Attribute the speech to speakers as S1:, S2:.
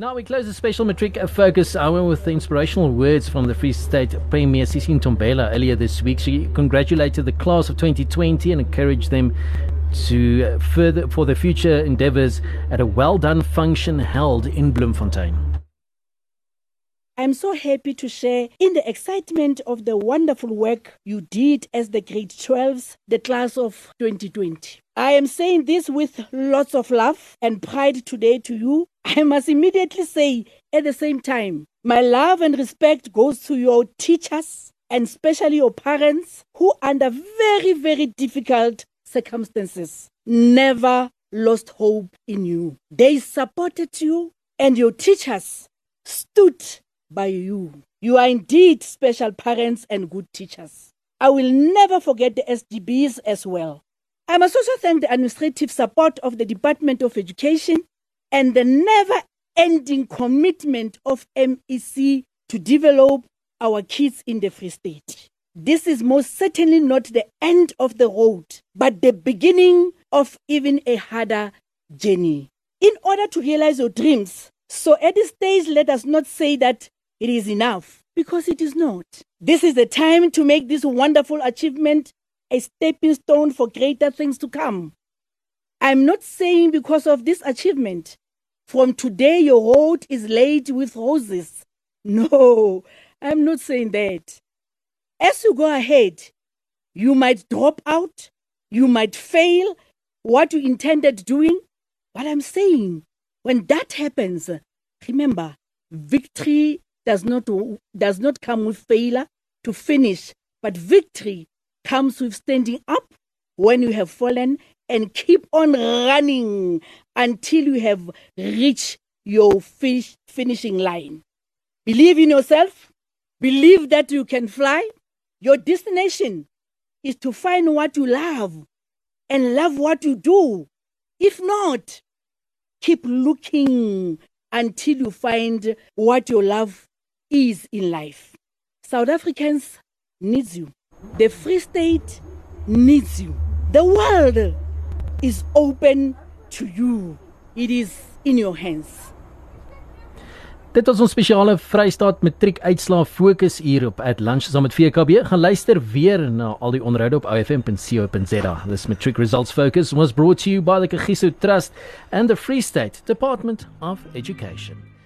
S1: Now we close the special matric focus hour with the inspirational words from the Free State Premier Sisi Ntombela earlier this week. She congratulated the class of 2020 and encouraged them to further for their future endeavors at a well done function held in Bloemfontein.
S2: I'm so happy to share in the excitement of the wonderful work you did as the grade 12s, the class of 2020. I am saying this with lots of love and pride today to you. I must immediately say at the same time, my love and respect goes to your teachers and especially your parents who under very, very difficult circumstances never lost hope in you. They supported you and your teachers stood by you. You are indeed special parents and good teachers. I will never forget the SGBs as well. I must also thank the administrative support of the Department of Education and the never ending commitment of MEC to develop our kids in the Free State. This is most certainly not the end of the road, but the beginning of even a harder journey. In order to realize your dreams, so at this stage, let us not say that it is enough because it is not. This is the time to make this wonderful achievement a stepping stone for greater things to come. I'm not saying because of this achievement, from today your road is laid with roses. No, I'm not saying that. As you go ahead, you might drop out, you might fail what you intended doing. But I'm saying, when that happens, remember, victory does not, does not come with failure to finish, but victory comes with standing up when you have fallen and keep on running until you have reached your finish, finishing line. Believe in yourself. Believe that you can fly. Your destination is to find what you love and love what you do. If not, keep looking until you find what you love is in life. South Africans needs you. The Free State needs you. The world is open to you. It is in your hands.
S1: Dit was ons spesiale Vrystaat Matriek Uitslaa fokus hier op at lunch saam met VKB. Gaan luister weer na al die onderhoude op ifm.co.za. This Matric Results Focus was brought to you by the Kagiso Trust and the Free State Department of Education.